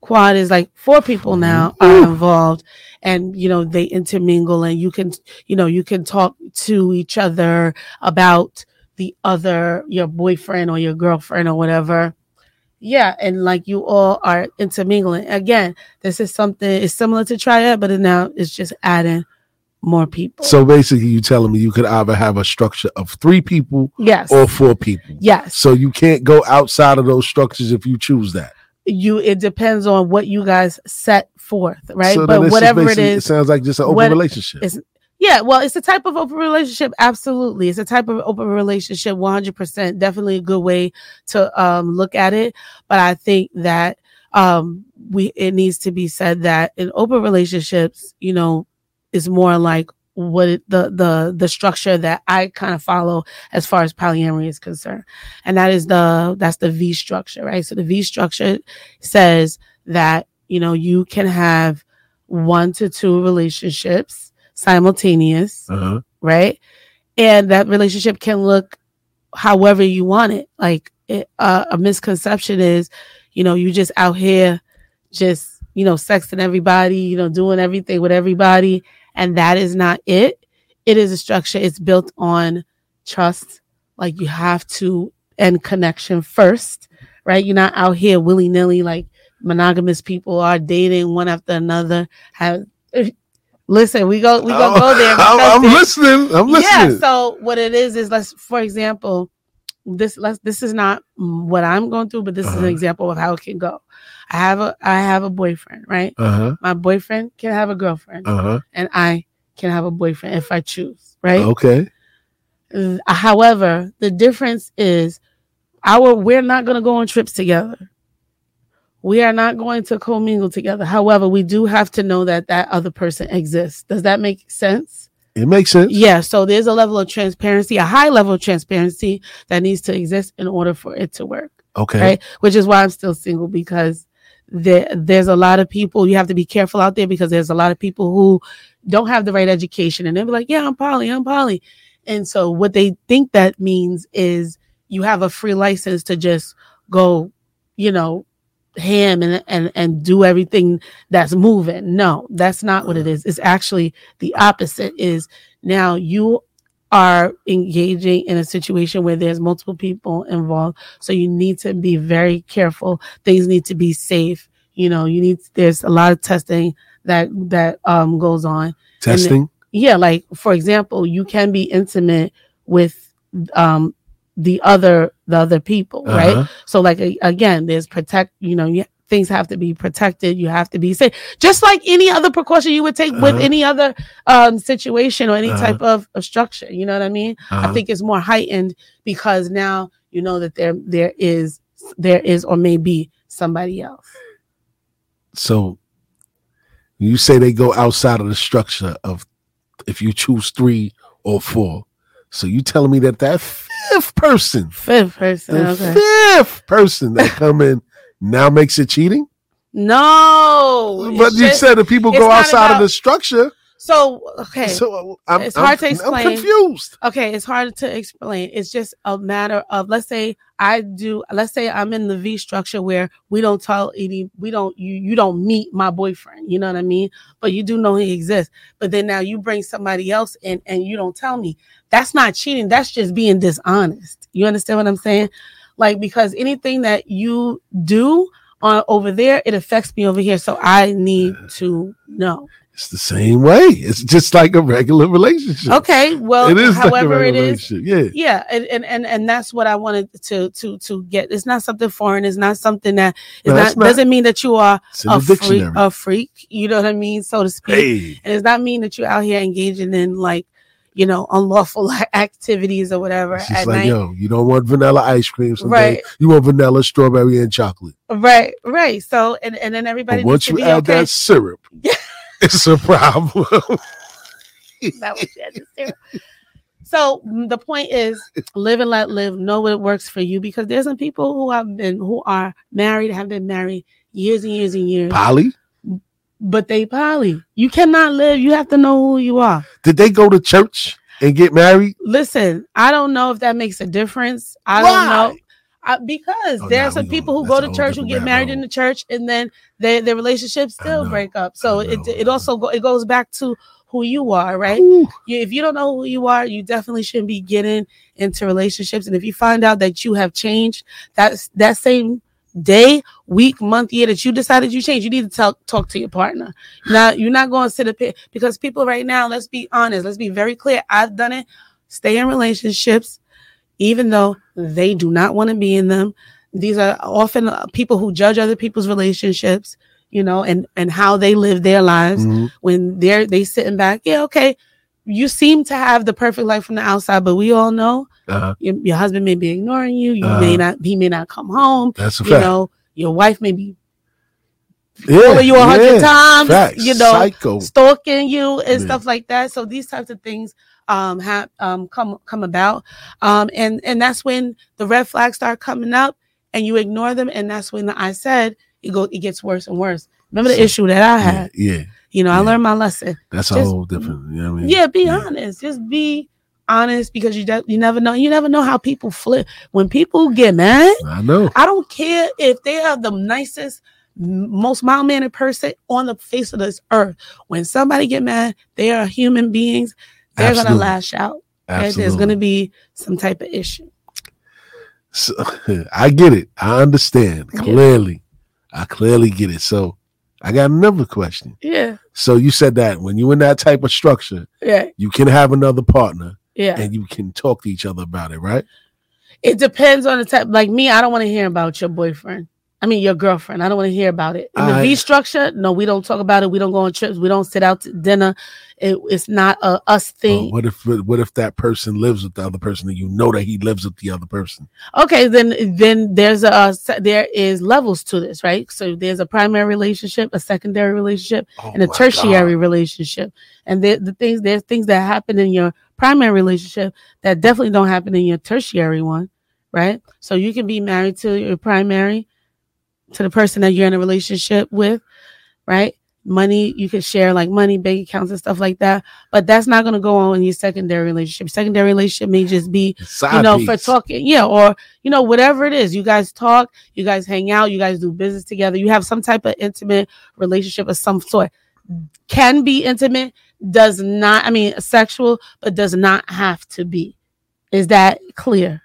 Quad is like four people now are involved, and you know they intermingle, and you can you know you can talk to each other about the other your boyfriend or your girlfriend or whatever yeah and like you all are intermingling again this is something it's similar to triad but it now it's just adding more people So basically, you telling me you could either have a structure of three people yes or four people. yes So you can't go outside of those structures if you choose that. you it depends on what you guys set forth right So but whatever it is, it sounds like just an open relationship. it's yeah well it's a type of open relationship absolutely it's a type of open relationship 100% definitely a good way to um look at it but i think that um we it needs to be said that in open relationships you know is more like what it, the the the structure that i kind of follow as far as polyamory is concerned and that is the that's the v structure right so the v structure says that you know you can have one to two relationships simultaneous, Uh-huh. right? And that relationship can look however you want it. Like it, uh, a misconception is, you know, you just out here, just you know, sexting everybody, you know, doing everything with everybody, and that is not it. It is a structure. It's built on trust. Like you have to and connection first, right? You're not out here willy nilly like monogamous people are dating one after another. Have listen, we go we gonna go there. I'm, I'm listening. I'm listening. yeah. So what it is is let's for example, this let's this is not what I'm going through, but this is an Uh-huh. example of how it can go. I have a I have a boyfriend, right? Uh huh. My boyfriend can have a girlfriend, Uh huh. and I can have a boyfriend if I choose, right? Okay. Uh, However, the difference is our we're not going to go on trips together. We are not going to commingle together. However, we do have to know that that other person exists. Does that make sense? It makes sense. Yeah. So there's a level of transparency, a high level of transparency that needs to exist in order for it to work. Okay. Right. Which is why I'm still single because there there's a lot of people you have to be careful out there because there's a lot of people who don't have the right education and they'll be like, Yeah, I'm poly, I'm poly. And so what they think that means is you have a free license to just go, you know, ham and and and do everything that's moving. No, that's not what it is. It's actually the opposite is now you are engaging in a situation where there's multiple people involved. So you need to be very careful. Things need to be safe. You know you need there's a lot of testing that that um goes on. Testing. yeah like for example you can be intimate with um the other the other people right? Uh-huh. so like again there's protect you know you, things have to be protected you have to be safe just like any other precaution you would take with Uh-huh. any other um situation or any Uh-huh. type of, of structure you know what i mean Uh-huh. i think it's more heightened because now you know that there there is there is or may be somebody else So you say they go outside of the structure of if you choose three or four. So you telling me that that fifth person, fifth person okay fifth person that come in now makes it cheating? no. But you just- said that people go outside of the structure. so okay. So uh, I'm, It's hard to I'm- explain. I'm confused. okay it's hard to explain. It's just a matter of let's say i do let's say i'm in the v structure where we don't tell any we don't you you don't meet my boyfriend you know what i mean? But you do know he exists. But then now you bring somebody else in and you don't tell me. That's not cheating. That's just being dishonest. You understand what i'm saying like because anything that you do on over there it affects me over here so i need to know It's the same way. It's just like a regular relationship. okay well it is like a however it regular relationship. Yeah. yeah and, and and and that's what i wanted to to to get it's not something foreign it's not something that it's No, not, not- doesn't mean that you are a freak a freak you know what i mean so to speak hey. and it's not mean that you're out here engaging in like you know unlawful activities or whatever It's at like, night yo, you don't want vanilla ice cream someday. Right. You want vanilla, strawberry, and chocolate. right right so and and then everybody But once you add okay that syrup, it's a problem. that was necessary. So mm, the point is, live and let live. Know what works for you because there's some people who have been who are married, have been married years and years and years, poly, but they poly. You cannot live. You have to know who you are. did they go to church and get married? Listen, I don't know if that makes a difference. I Why? don't know. I, because Oh, there nah, are some people gonna- who go to church who get married hole. in the church and then their their relationships still break up. So it it also go, it goes back to who you are, right? You, if you don't know who you are, you definitely shouldn't be getting into relationships. And if you find out that you have changed, that's that same day, week, month, year that you decided you changed, you need to talk talk to your partner. Now you're not going to sit up here because people right now, let's be honest, let's be very clear. I've done it. Stay in relationships, even though they do not want to be in them. These are often uh, people who judge other people's relationships, you know, and and how they live their lives mhm. when they're they sitting back yeah okay you seem to have the perfect life from the outside but we all know Uh-huh. your, your husband may be ignoring you you Uh-huh. may not he may not come home That's a you fact. know your wife may be yeah, calling you a hundred yeah, times facts. you know Psycho. stalking you and Yeah. stuff like that so these types of things um have um come come about um and and that's when the red flags start coming up and you ignore them and that's when i said it go it gets worse and worse remember the So- issue that i Yeah, had yeah, you know i learned my lesson that's a whole different. You know what I mean? yeah, be honest. Just be honest because you de- you never know. You never know how people flip. When people get mad, I know. I don't care if they are the nicest, most mild mannered person on the face of this earth. When somebody get mad, they are human beings. They're gonna lash out. and Absolutely. There's gonna be some type of issue. So, I get it. I understand Yeah. clearly. I clearly get it. So I got another question. Yeah, So you said that when you're in that type of structure, yeah, you can have another partner yeah. and you can talk to each other about it, right? It depends on the type. Like me, I don't want to hear about your boyfriend. I mean, your girlfriend. I don't want to hear about it. In the I- V structure, no, we don't talk about it. We don't go on trips. We don't sit out to dinner. It, it's not a us Uh, thing. what if what if that person lives with the other person and you know that he lives with the other person? okay, then then there's a uh, there is levels to this, right? So there's a primary relationship, a secondary relationship, Oh and a tertiary God. relationship. And the, the things there's things that happen in your primary relationship that definitely don't happen in your tertiary one, right? So you can be married to your primary, to the person that you're in a relationship with, right? Money you can share like money, bank accounts, and stuff like that. But that's not going to go on in your secondary relationship. Secondary relationship may just be Side you know, for talking, yeah, or you know, whatever it is. You guys talk, you guys hang out, you guys do business together. You have some type of intimate relationship of some sort. Can be intimate, does not. I mean, sexual, but does not have to be. Is that clear?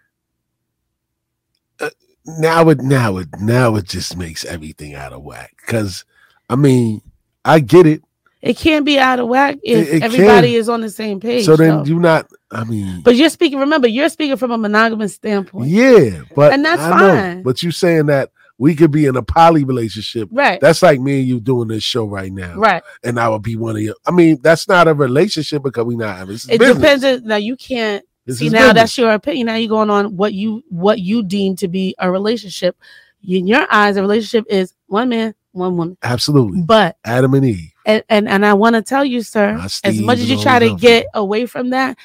Now it now it now it just makes everything out of whack. Because I mean, I get it. It can't be out of whack if It- it everybody can. is on the same page. so then though. you not. I mean, but you're speaking. Remember, you're speaking from a monogamous standpoint, yeah, but And that's I know, fine. but you saying that we could be in a poly relationship. right? That's like me and you doing this show right now, right. and I would be one of you. I mean, that's not a relationship because we're not having. It business. depends. on- Now you can't This See is now business. that's your opinion. Now you're going on what you what you deem to be a relationship. In your eyes, a relationship is one man, one woman. absolutely But Adam and Eve. and and, and I want to tell you, sir, as much as you try to get away from that,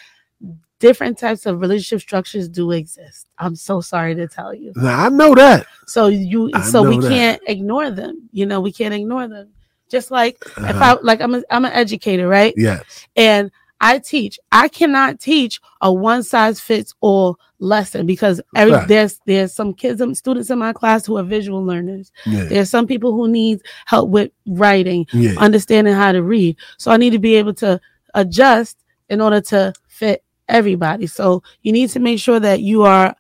different types of relationship structures do exist. I'm so sorry to tell you. Now I know that. So you I so we that. can't ignore them. You know, we can't ignore them. Just like if Uh-huh. I like I'm a, I'm an educator, right? yes, and I teach. I cannot teach a one size fits all lesson because every Right. there's there's some kids, some students in my class who are visual learners. yeah, There's some people who need help with writing, yeah. understanding how to read. So I need to be able to adjust in order to fit everybody. So you need to make sure that you are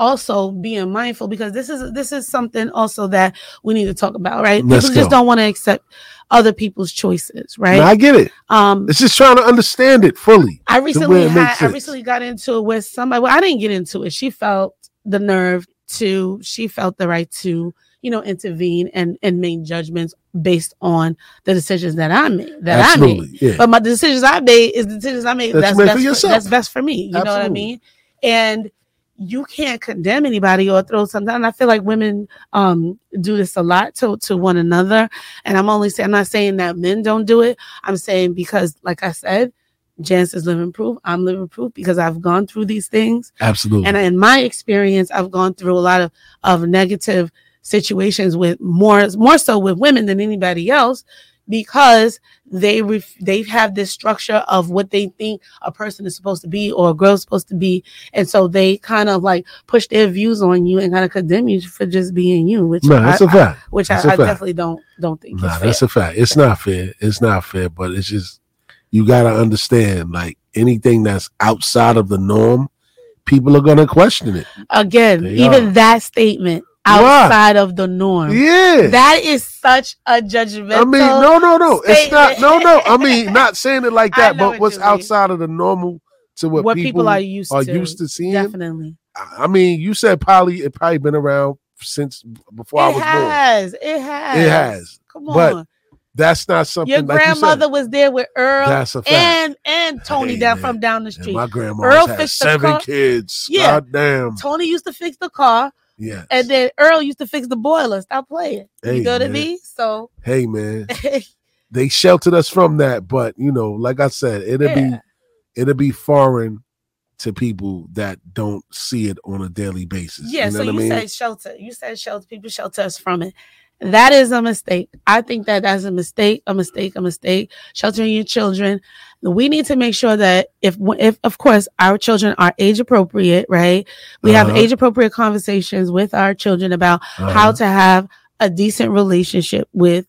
also being mindful because this is this is something also that we need to talk about, right? Let's people just don't want to accept other people's choices, right? Now, I get it. um It's just trying to understand it fully. I recently had, I recently got into it with somebody. Well, I didn't get into it. She felt the nerve to. She felt the right to, you know, intervene and and make judgments based on the decisions that I made. That I made. Yeah. But my decisions I made is the decisions I made. That's That's, best for for, yourself. that's best for me. You know what I mean? And you can't condemn anybody or throw something. And I feel like women um do this a lot to to one another. And I'm only saying I'm not saying that men don't do it. I'm saying because, like I said, Janice is living proof. I'm living proof because I've gone through these things. Absolutely. And in my experience, I've gone through a lot of, of negative situations with more more so with women than anybody else because they ref- they have this structure of what they think a person is supposed to be or a girl's supposed to be and so they kind of like push their views on you and kind of condemn you for just being you which no, I, that's a I- fact. which That's I, I fact. definitely don't don't think Nah, is that's fair. a fact. It's not fair. It's not fair, but it's just you gotta understand, like anything that's outside of the norm, people are gonna question it. again They even are. that statement Outside of the norm Yeah. that is such a judgmental I mean, no, no, no. It's not. No, no. I mean, not saying it like that, but what what's you mean. outside of the normal to what, what people, people, are used are to used to seeing. definitely I mean, you said probably it probably been around since before I it was born. has it has It has. come on But That's not something your like you grandmother was there with earl That's a fact. and and tony Hey, down man. from down the And street my grandma Earl had fixed the seven car. kids. Yeah. God damn. tony used to fix the car Yeah. and then earl used to fix the boiler stop playing Hey, you know what i mean so Hey man, they sheltered us from that, but you know, like I said, it'll be it'll be foreign to people that don't see it on a daily basis. Yeah, you know so what you I mean? said shelter. You said shelter. People shelter us from it. That is a mistake. I think that that's a mistake, a mistake, a mistake. Sheltering your children. We need to make sure that if, if of course, our children are age appropriate, right? We have Uh-huh. age appropriate conversations with our children about Uh-huh. how to have a decent relationship with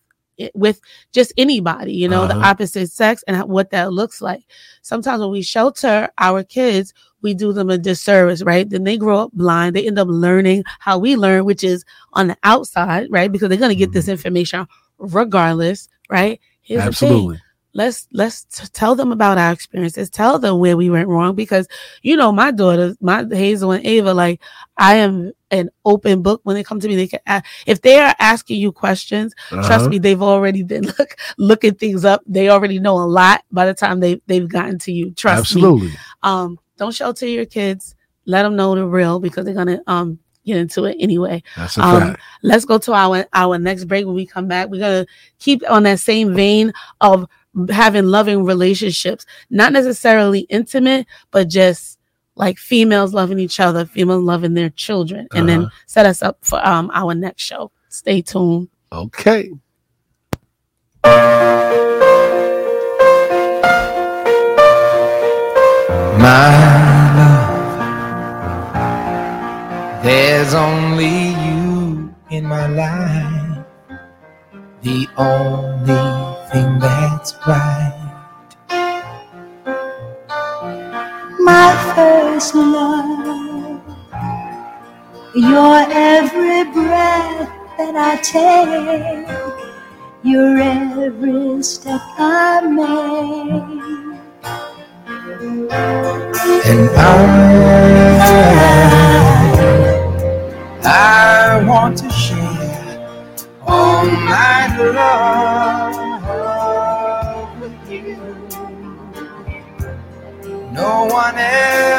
with just anybody, you know, the Uh-huh. opposite sex and what that looks like. Sometimes when we shelter our kids, we do them a disservice, right? Then they grow up blind. They end up learning how we learn, which is on the outside, right? Because they're going to get this Mhm. information regardless, right? Here's the thing Absolutely. Let's let's t- tell them about our experiences. Tell them where we went wrong because you know my daughters my hazel and ava like i am an open book when they come to me. They can ask, if they are asking you questions trust Uh-huh. me they've already been look looking things up. They already know a lot by the time they they've gotten to you. Trust me. Absolutely. um don't shelter your kids. Let them know the real because they're gonna um get into it anyway. That's a Um, let's go to our our next break. When we come back we're gonna keep on that same vein of having loving relationships not necessarily intimate but just like females loving each other females loving their children and then Uh-huh. set us up for um our next show stay tuned Okay. My love, there's only you in my life. The only thing that's right. my first love. Your every breath that I take, your every step I make. And I, I want to share all my love with you. No one else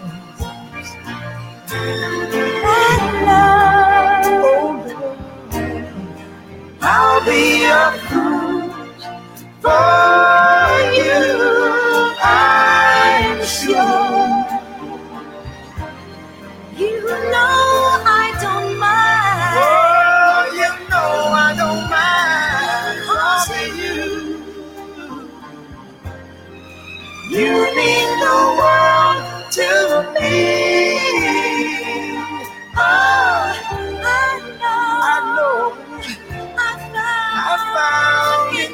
I'll be a fool for you, I'm sure. You know I don't mind. Oh, you know I don't mind crossing you. You mean the world to me.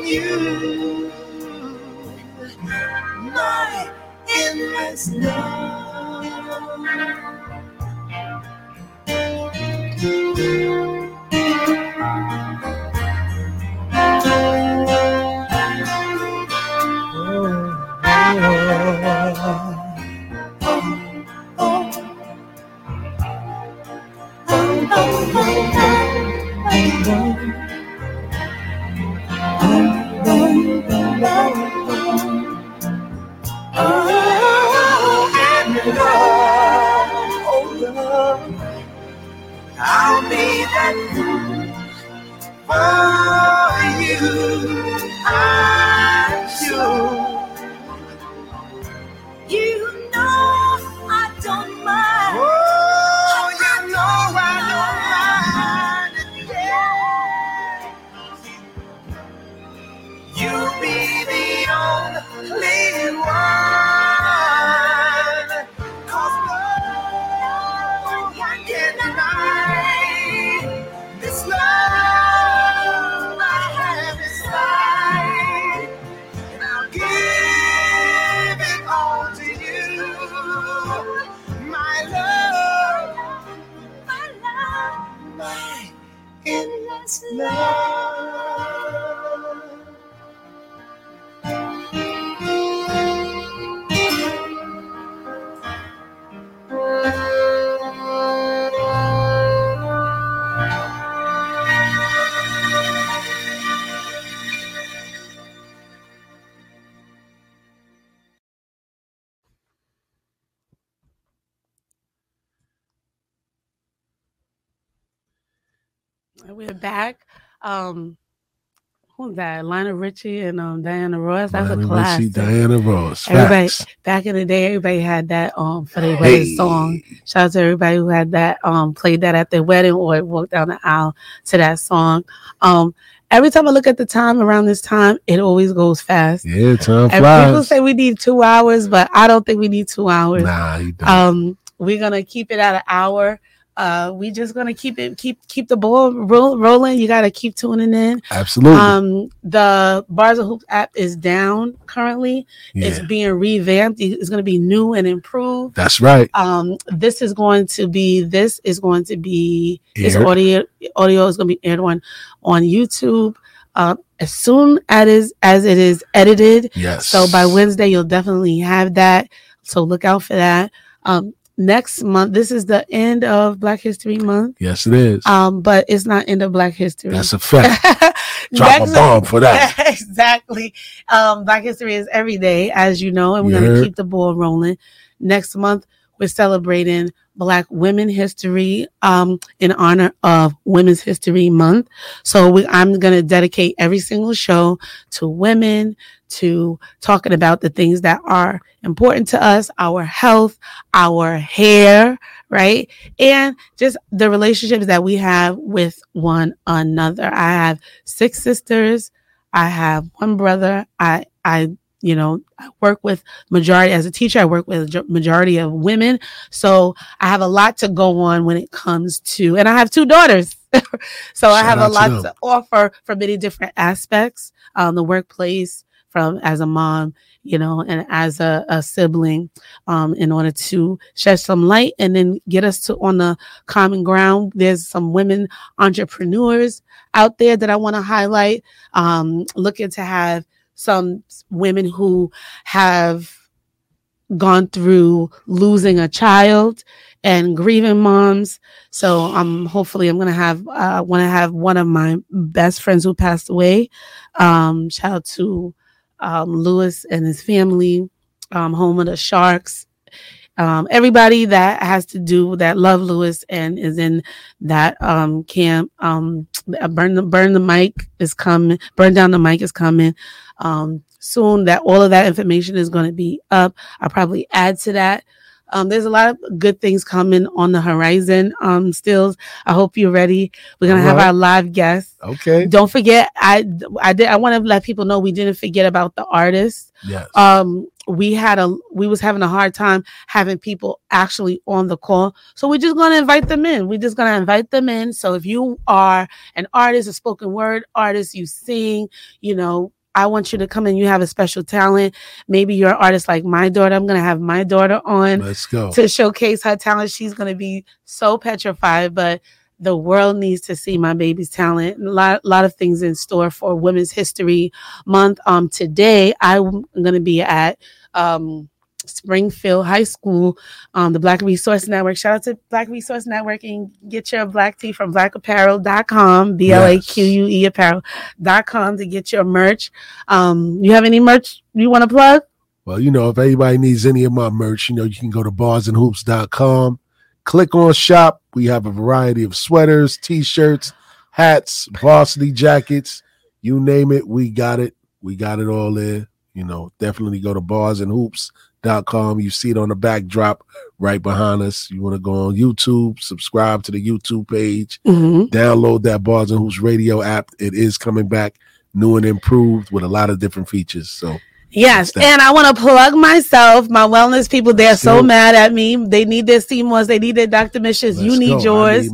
You my endless love. Who's that? Lionel Richie and um Diana Ross. That's Lionel a classic. Richie, Diana Ross. Everybody back in the day, everybody had that um for their Hey. wedding song. Shout out to everybody who had that um played that at their wedding or walked down the aisle to that song. Um, every time I look at the time around this time, it always goes fast. Yeah, time And people say we need two hours, but I don't think we need two hours. Nah, you don't. Um, we're gonna keep it at an hour. Uh, we just gonna keep it keep keep the ball roll, rolling. You gotta keep tuning in. Absolutely. Um, the Bars and Hoops app is down currently. It's being revamped. It's gonna be new and improved. that's right. Um, this is going to be this is going to be this audio audio is going to be aired on on YouTube. Uh, as soon as as it is edited, Yes. so by Wednesday, you'll definitely have that. So look out for that. Um, next month, this is the end of Black History Month. Yes, it is. Um, but it's not end of Black History. That's a fact. Drop Next- a bomb for that. exactly. Um, Black History is every day, as you know, and we're You gonna keep the ball rolling. Next month, we're celebrating Black Women History um, in honor of Women's History Month. So we, I'm gonna dedicate every single show to women, to talking about the things that are important to us, our health, our hair, right? And just the relationships that we have with one another. I have six sisters. I have one brother. I, I, you know, I work with majority as a teacher. I work with a majority of women. So I have a lot to go on when it comes to, and I have two daughters. so I have a lot them. to offer from many different aspects, um, the workplace, from as a mom, you know, and as a, a sibling, um, in order to shed some light and then get us to on the common ground. There's some women entrepreneurs out there that I want to highlight. Um, looking to have some women who have gone through losing a child and grieving moms. So um hopefully I'm gonna have uh want to have one of my best friends who passed away. Um shout out to um Lewis and his family, um home of the sharks. Um, everybody that has to do that love Lewis and is in that um camp. Um burn the burn the mic is coming, burn down the mic is coming. Um soon that all of that information is going to be up. I'll probably add to that. Um, there's a lot of good things coming on the horizon. Um, stills. I hope you're ready. We're gonna All have right. our live guests. Okay. Don't forget, I I did I want to let people know we didn't forget about the artists. Yes. Um, we had a we was having a hard time having people actually on the call, so we're just gonna invite them in. We're just gonna invite them in. So if you are an artist, a spoken word artist, you sing, you know. I want you to come in. You have a special talent. Maybe you're an artist like my daughter. I'm gonna have my daughter on Let's go. to showcase her talent. She's going to be so petrified, but the world needs to see my baby's talent. A lot, lot of things in store for Women's History Month. Um, today I'm going to be at um Springfield High School, um, the Black Resource Network. Shout out to Black Resource Network and get your black tee from blaqueapparel.com, B L A Q U E apparel.com to get your merch. Um, you have any merch you want to plug? Well, you know, if anybody needs any of my merch, you know, you can go to barsandhoops.com, click on shop. We have a variety of sweaters, t-shirts, hats, varsity jackets, you name it, we got it. We got it all there. You know, definitely go to barsandhoops.com. You see it on the backdrop right behind us. You want to go on YouTube, subscribe to the YouTube page, Mm-hmm. download that Bars and Hoops radio app. It is coming back new and improved with a lot of different features. So Yes, and I want to plug myself. My wellness people, they're Let's so go. mad at me. They need their Seymours, they need their Dr. Missions. You need go. Yours. need.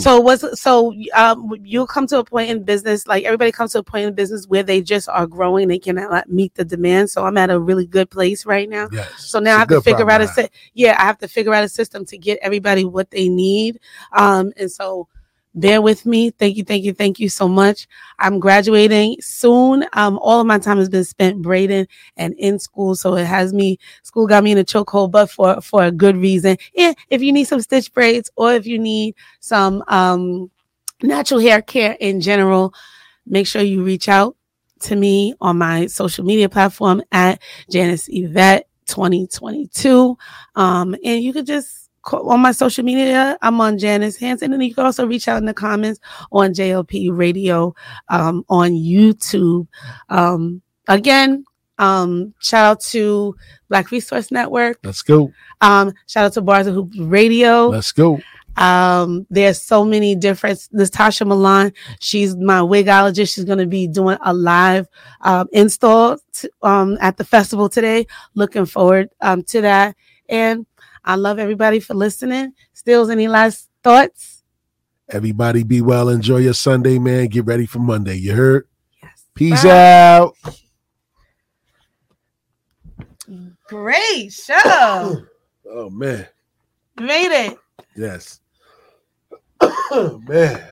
So what's so um you'll come to a point in business like everybody comes to a point in business where they just are growing, they cannot meet the demand. So I'm at a really good place right now. yes. So now It's I have to figure out a si- yeah, I have to figure out a system to get everybody what they need. Um, and so bear with me. Thank you, thank you, thank you so much. I'm graduating soon. Um, all of my time has been spent braiding and in school, so it has me. School got me in a chokehold, but for for a good reason. Yeah, if you need some stitch braids or if you need some um natural hair care in general, make sure you reach out to me on my social media platform at Janice Yvette 2022. Um, and you could just on my social media, I'm on Janice Hanson, and you can also reach out in the comments on JLP Radio um, on YouTube. Um, again, um, shout out to Black Resource Network. Let's go. Um, shout out to Bars and Hoops Radio. Let's go. Um, there's so many different. This Tasha Milan, she's my wigologist. She's going to be doing a live um, install t- um, at the festival today. Looking forward um, to that. And I love everybody for listening. Stills, any last thoughts? Everybody be well. Enjoy your Sunday, man. Get ready for Monday. You heard? Yes. Peace Bye. out. Great show. Oh man. Made it. Yes. man.